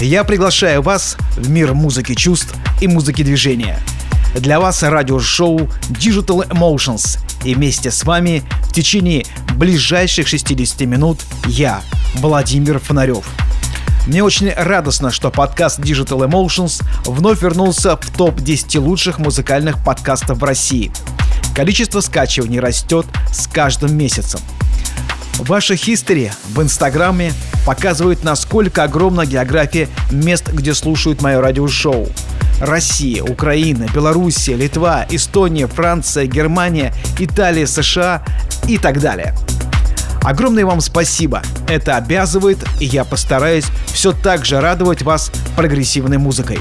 Я приглашаю вас в мир музыки чувств и музыки движения. Для вас радиошоу Digital Emotions. И вместе с вами в течение ближайших 60 минут я, Владимир Фонарев. Мне очень радостно, что подкаст Digital Emotions вновь вернулся в топ-10 лучших музыкальных подкастов в России. Количество скачиваний растет с каждым месяцем. Ваша history в Инстаграме показывает, насколько огромна география мест, где слушают мое радиошоу. Россия, Украина, Белоруссия, Литва, Эстония, Франция, Германия, Италия, США и так далее. Огромное вам спасибо. Это обязывает, и я постараюсь все так же радовать вас прогрессивной музыкой.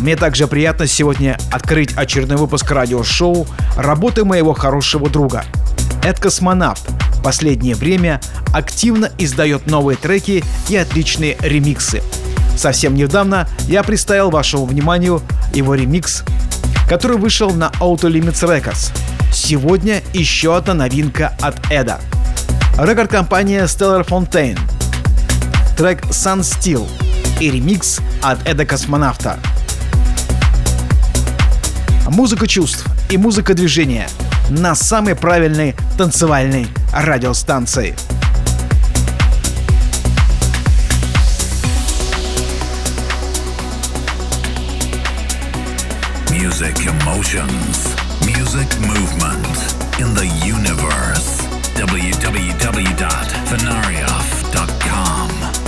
Мне также приятно сегодня открыть очередной выпуск радиошоу работы моего хорошего друга. Это космонавт, последнее время активно издает новые треки и отличные ремиксы. Совсем недавно я представил вашему вниманию его ремикс, который вышел на Auto Limits Records. Сегодня еще одна новинка от Эда. Рекорд-компания Stellar Fontaine. Трек Sun Steel и ремикс от Эда Космонавта. Музыка чувств и музыка движения – на самой правильной танцевальной радиостанции. Music emotions, music movement in the universe. www.fenarioff.com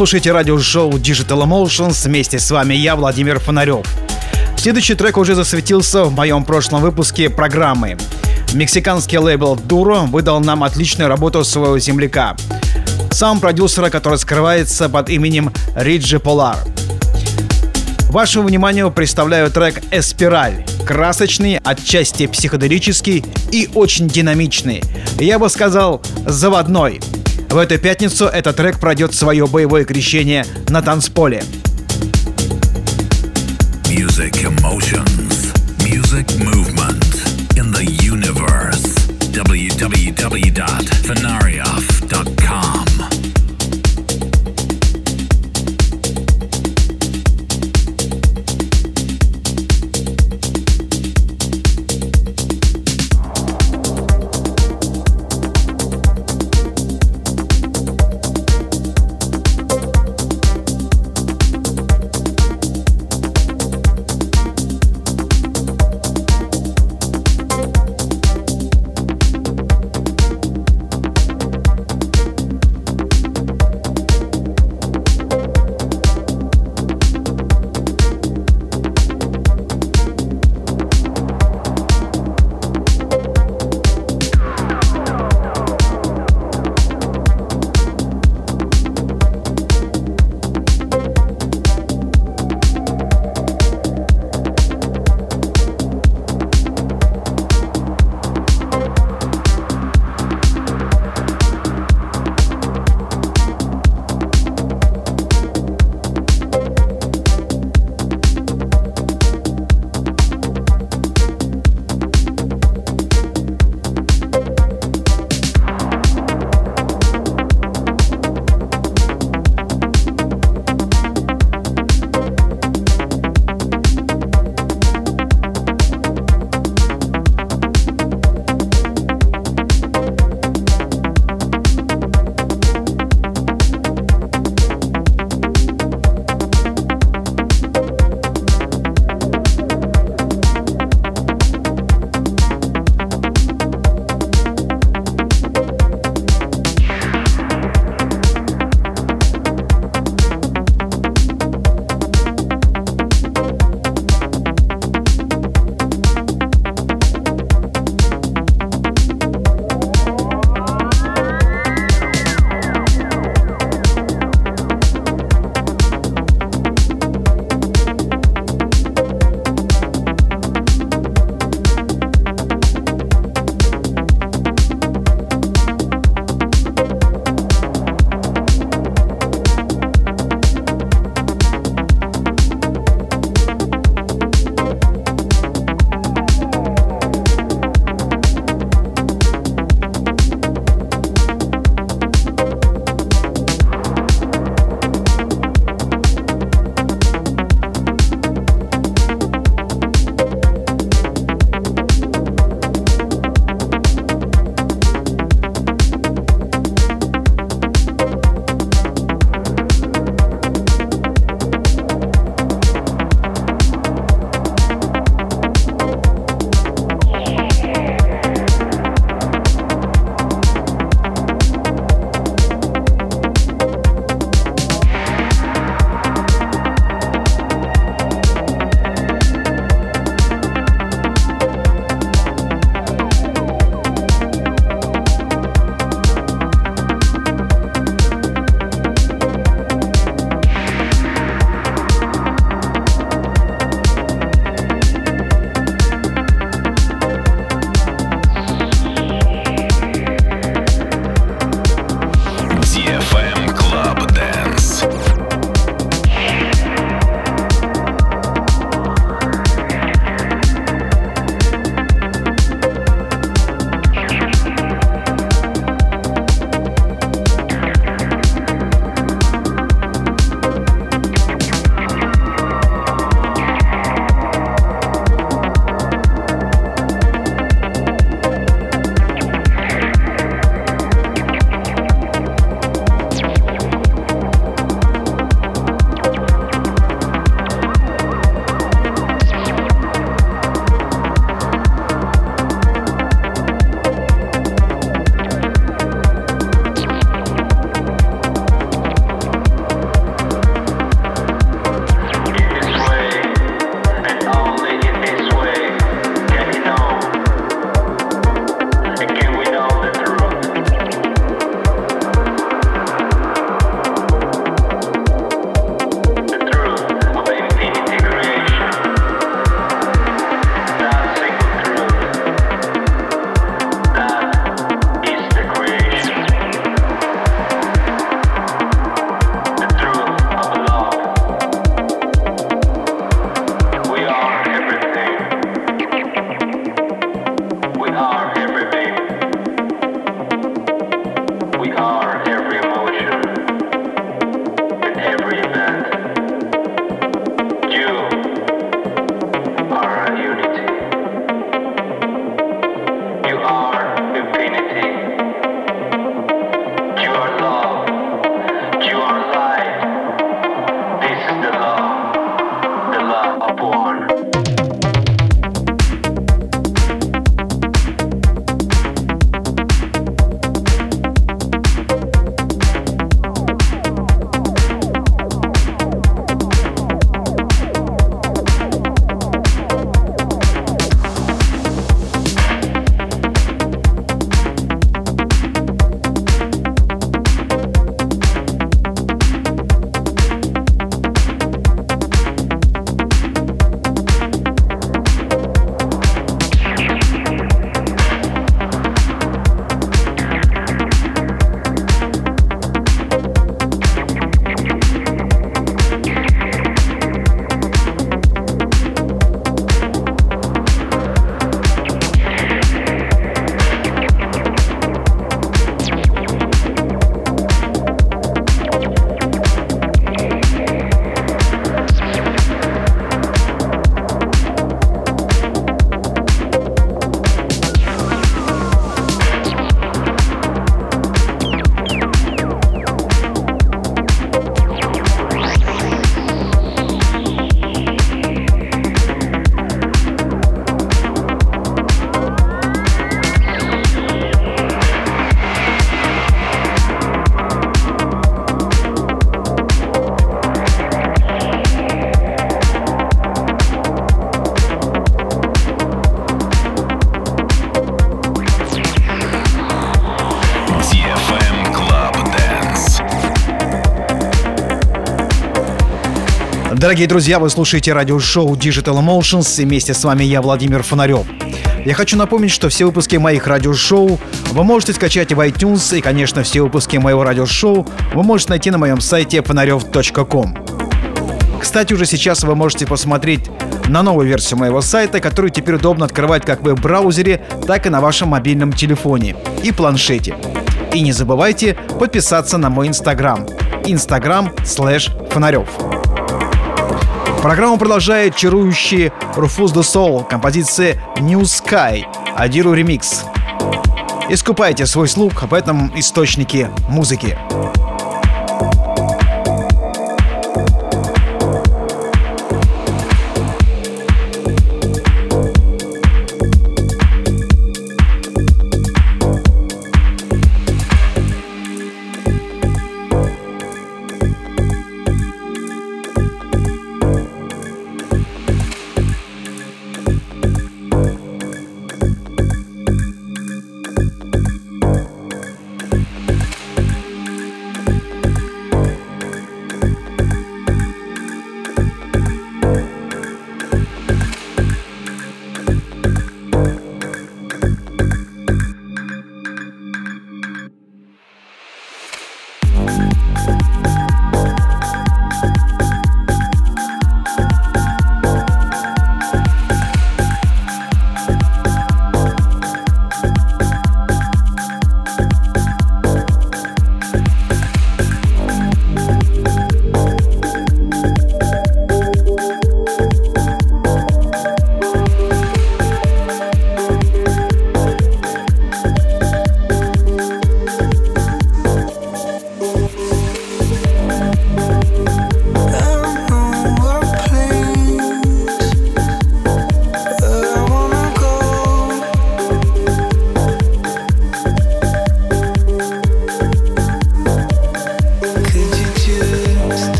слушаете радиошоу Digital Emotions. Вместе с вами я, Владимир Фонарев. Следующий трек уже засветился в моем прошлом выпуске программы. Мексиканский лейбл Duro выдал нам отличную работу своего земляка. Сам продюсера, который скрывается под именем Риджи Полар. Вашему вниманию представляю трек «Эспираль». Красочный, отчасти психоделический и очень динамичный. Я бы сказал, заводной. В эту пятницу этот трек пройдет свое боевое крещение на танцполе. Music emotions, music movement in the universe. www.fenarioff.com Дорогие друзья, вы слушаете радиошоу Digital Emotions и вместе с вами я, Владимир Фонарев. Я хочу напомнить, что все выпуски моих радиошоу вы можете скачать в iTunes и, конечно, все выпуски моего радиошоу вы можете найти на моем сайте фонарев.ком. Кстати, уже сейчас вы можете посмотреть на новую версию моего сайта, которую теперь удобно открывать как в веб-браузере, так и на вашем мобильном телефоне и планшете. И не забывайте подписаться на мой инстаграм. Инстаграм слэш фонарев. Программу продолжает чарующий Rufus the Soul, композиция New Sky, Адиру ремикс. Искупайте свой слух в этом источнике музыки.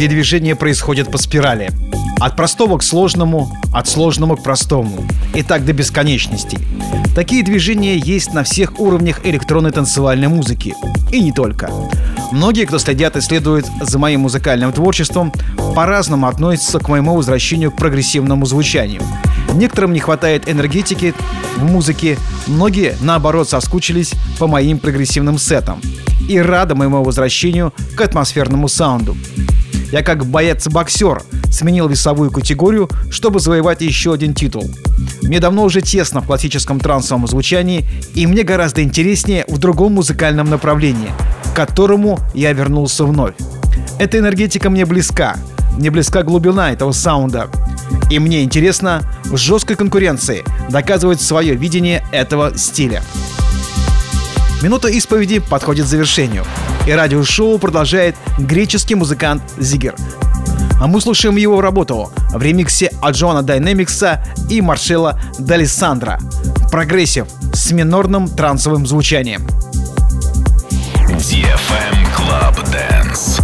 Многие движения происходят по спирали. От простого к сложному, от сложного к простому. И так до бесконечности. Такие движения есть на всех уровнях электронной танцевальной музыки. И не только. Многие, кто следят и следует за моим музыкальным творчеством, по-разному относятся к моему возвращению к прогрессивному звучанию. Некоторым не хватает энергетики в музыке, многие, наоборот, соскучились по моим прогрессивным сетам и рады моему возвращению к атмосферному саунду. Я как боец-боксер сменил весовую категорию, чтобы завоевать еще один титул. Мне давно уже тесно в классическом трансовом звучании, и мне гораздо интереснее в другом музыкальном направлении, к которому я вернулся вновь. Эта энергетика мне близка, мне близка глубина этого саунда. И мне интересно в жесткой конкуренции доказывать свое видение этого стиля. Минута исповеди подходит к завершению, и радиошоу продолжает греческий музыкант Зигер. А мы слушаем его работу в ремиксе от Джона Дайнемикса и Маршела Далисандра. Прогрессив с минорным трансовым звучанием. DFM Club Dance.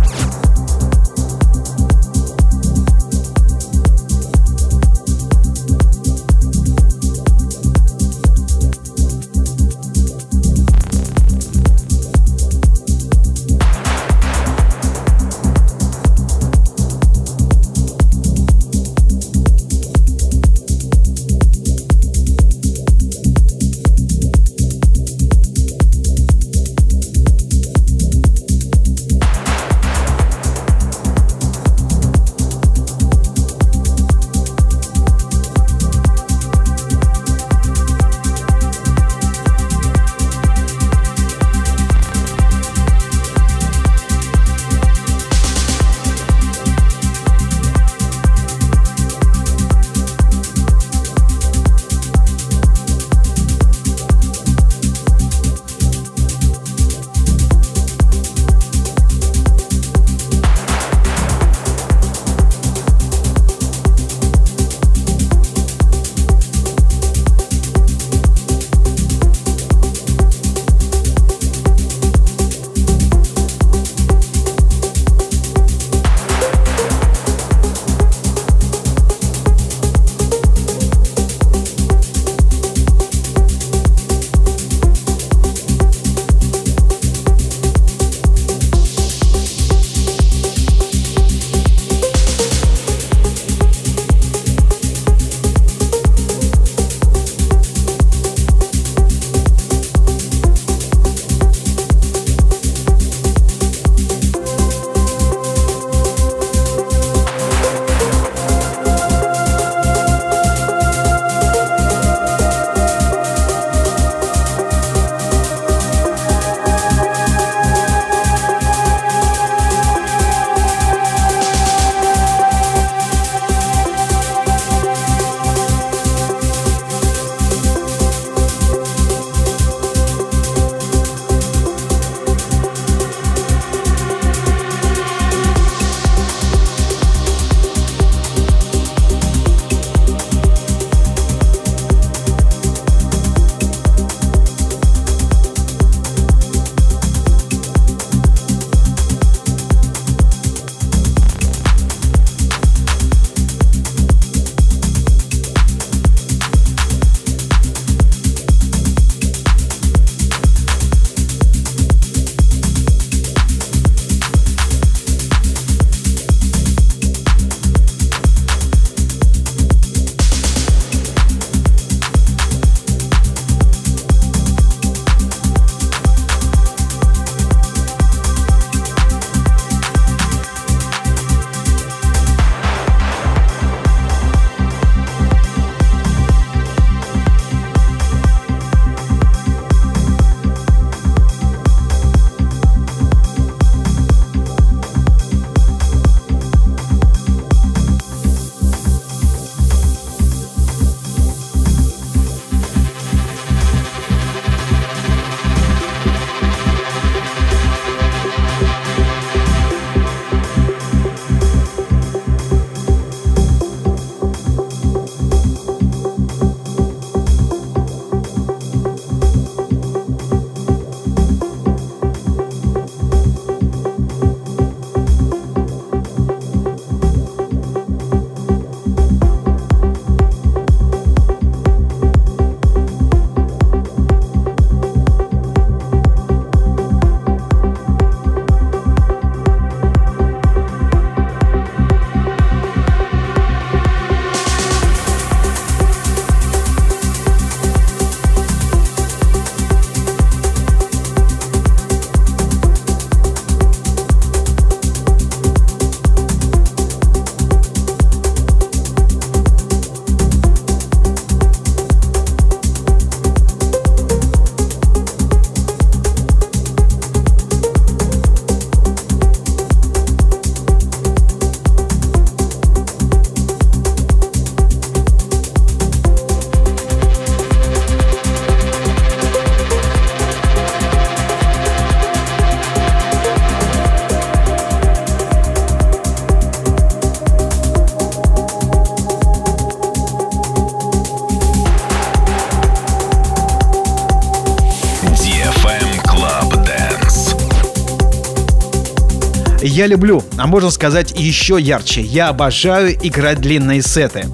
Я люблю, а можно сказать еще ярче, я обожаю играть длинные сеты.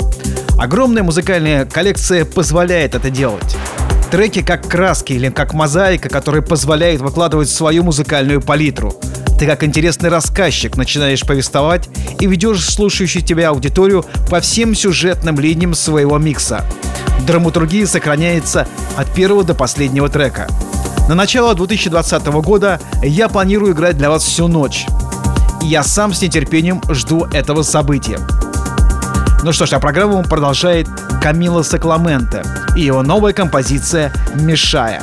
Огромная музыкальная коллекция позволяет это делать. Треки как краски или как мозаика, которые позволяют выкладывать свою музыкальную палитру. Ты как интересный рассказчик начинаешь повествовать и ведешь слушающую тебя аудиторию по всем сюжетным линиям своего микса. Драматургия сохраняется от первого до последнего трека. На начало 2020 года я планирую играть для вас всю ночь. И я сам с нетерпением жду этого события. Ну что ж, а программу продолжает Камила Сакламенте и его новая композиция «Мешая».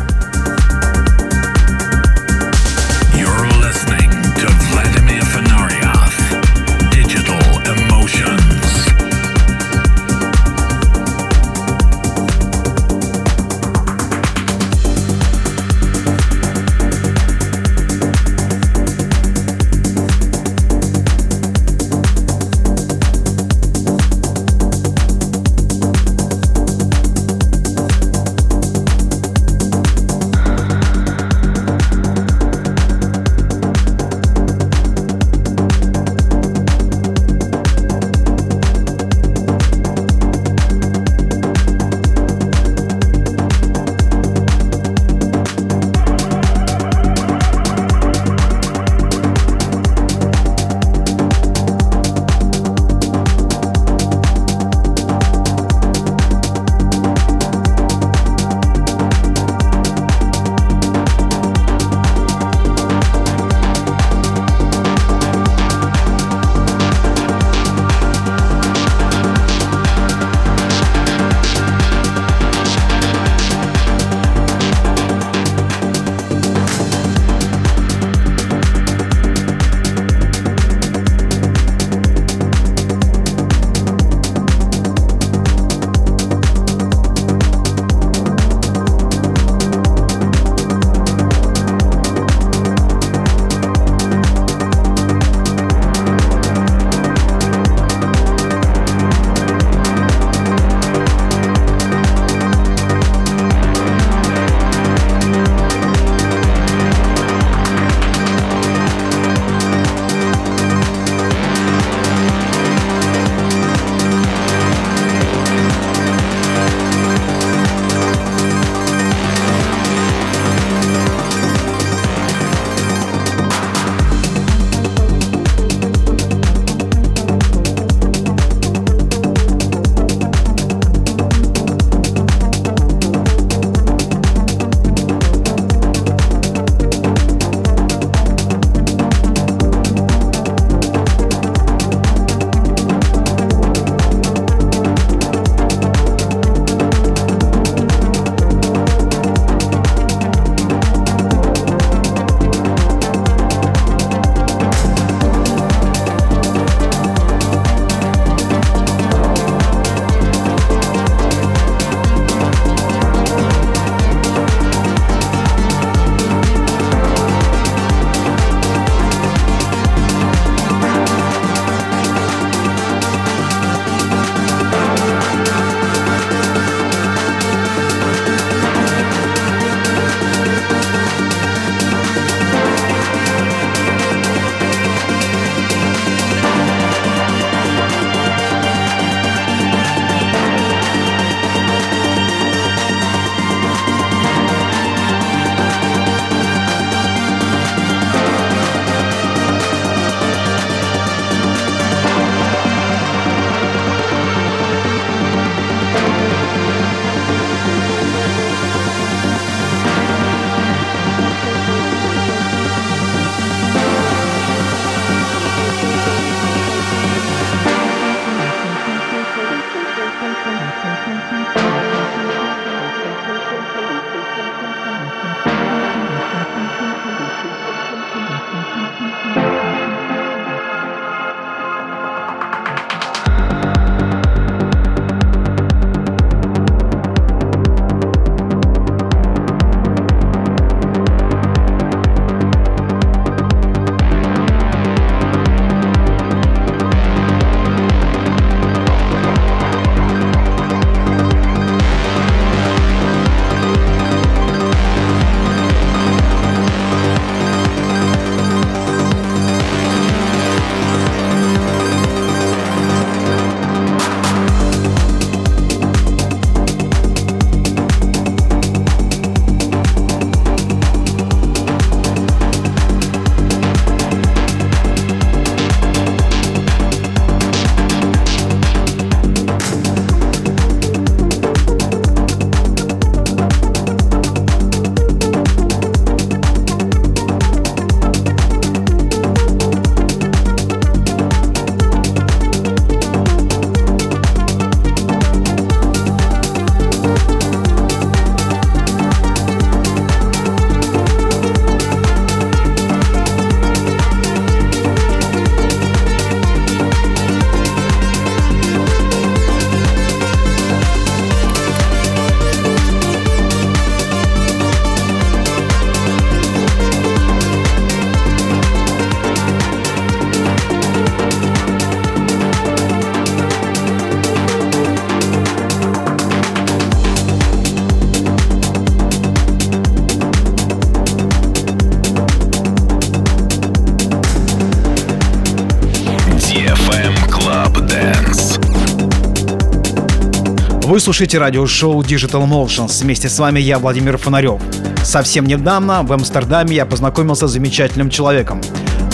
Вы слушаете радиошоу Digital Motions. Вместе с вами я, Владимир Фонарев. Совсем недавно в Амстердаме я познакомился с замечательным человеком.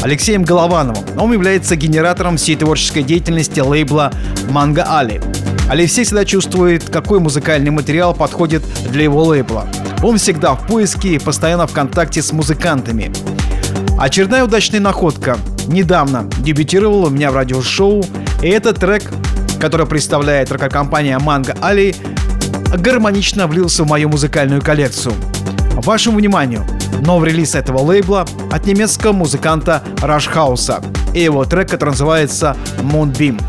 Алексеем Головановым. Он является генератором всей творческой деятельности лейбла «Манго Али». Алексей всегда чувствует, какой музыкальный материал подходит для его лейбла. Он всегда в поиске и постоянно в контакте с музыкантами. Очередная удачная находка. Недавно дебютировал у меня в радиошоу, и этот трек, который представляет рок-компания Mango Ali, гармонично влился в мою музыкальную коллекцию. Вашему вниманию новый релиз этого лейбла от немецкого музыканта Рашхауса и его трек, который называется Moonbeam.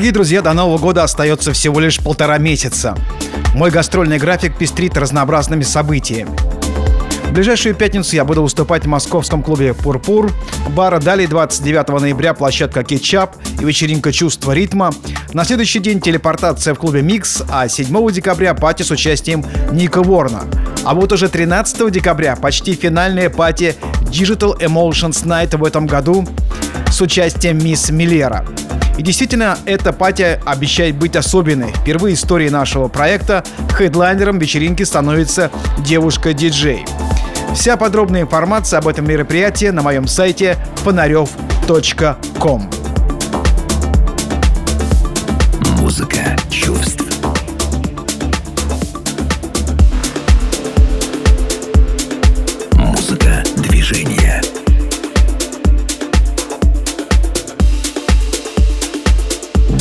Дорогие друзья, до Нового года остается всего лишь полтора месяца. Мой гастрольный график пестрит разнообразными событиями. В ближайшую пятницу я буду выступать в московском клубе «Пурпур», бара далее 29 ноября площадка «Кетчап» и вечеринка «Чувство ритма». На следующий день телепортация в клубе «Микс», а 7 декабря пати с участием Ника Уоррена. А вот уже 13 декабря почти финальная пати Digital Emotions Night в этом году с участием мисс Миллера. И действительно, эта пати обещает быть особенной. Впервые в истории нашего проекта хедлайнером вечеринки становится девушка-диджей. Вся подробная информация об этом мероприятии на моем сайте фонарев.ком.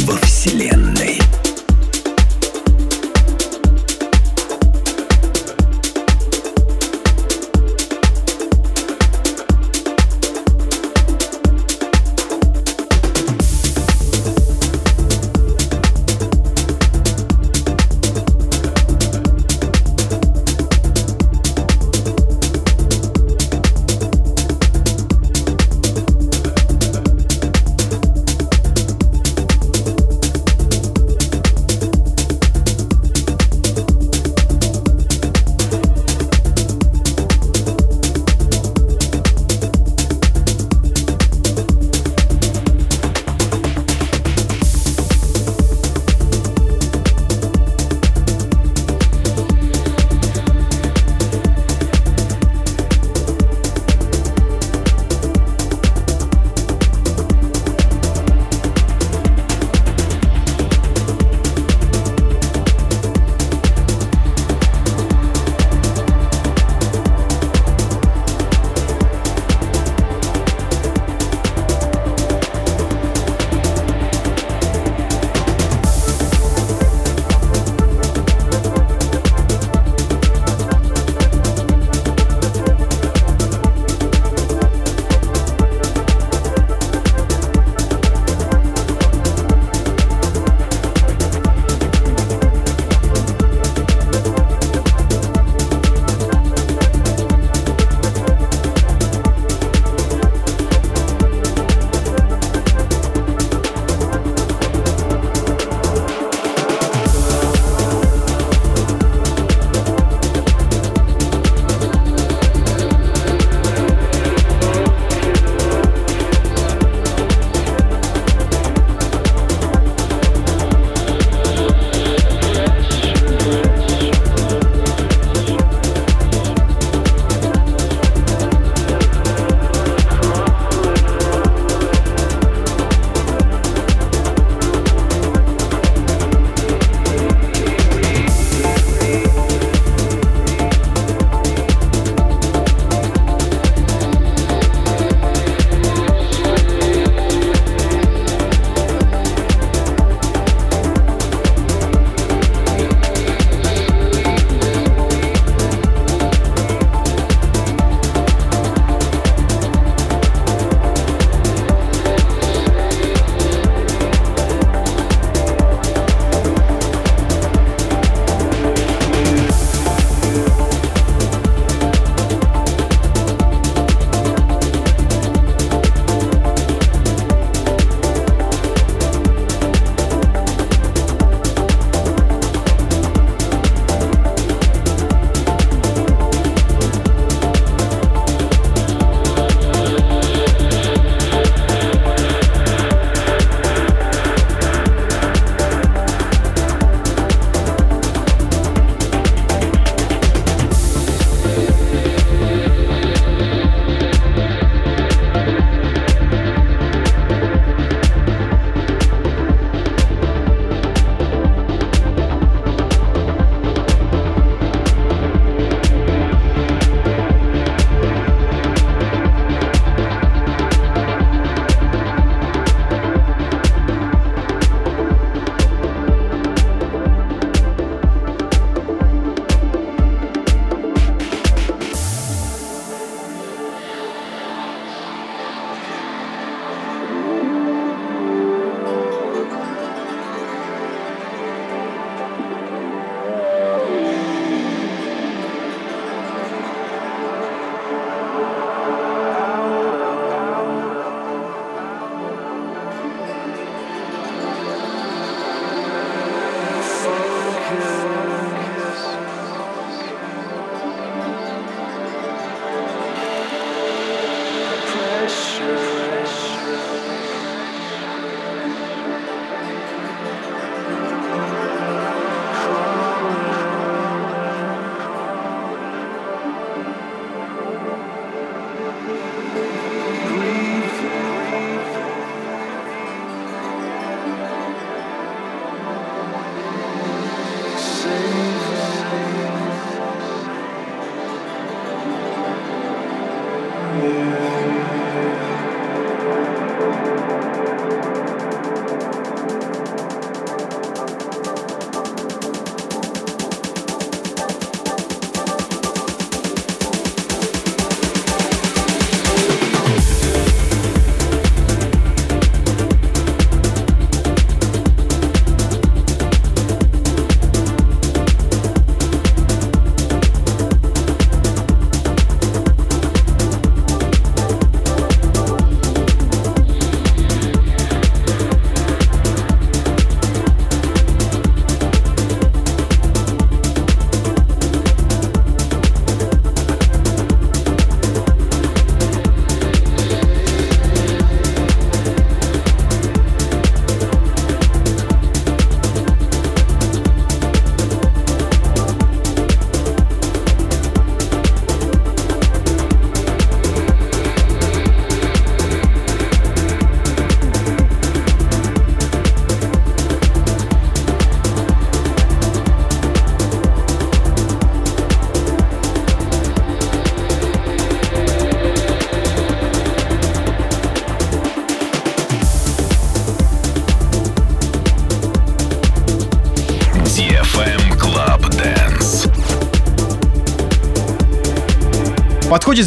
Во Вселенной.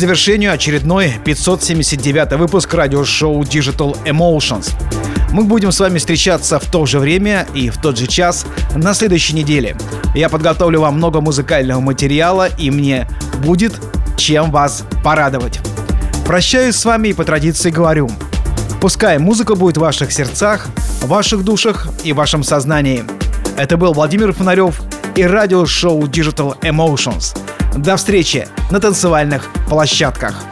Завершению очередной 579 выпуск радиошоу Digital Emotions. Мы будем с вами встречаться в то же время и в тот же час на следующей неделе. Я подготовлю вам много музыкального материала и мне будет чем вас порадовать. Прощаюсь с вами и по традиции говорю. Пускай музыка будет в ваших сердцах, в ваших душах и в вашем сознании. Это был Владимир Фонарев и радиошоу Digital Emotions. До встречи на танцевальных площадках.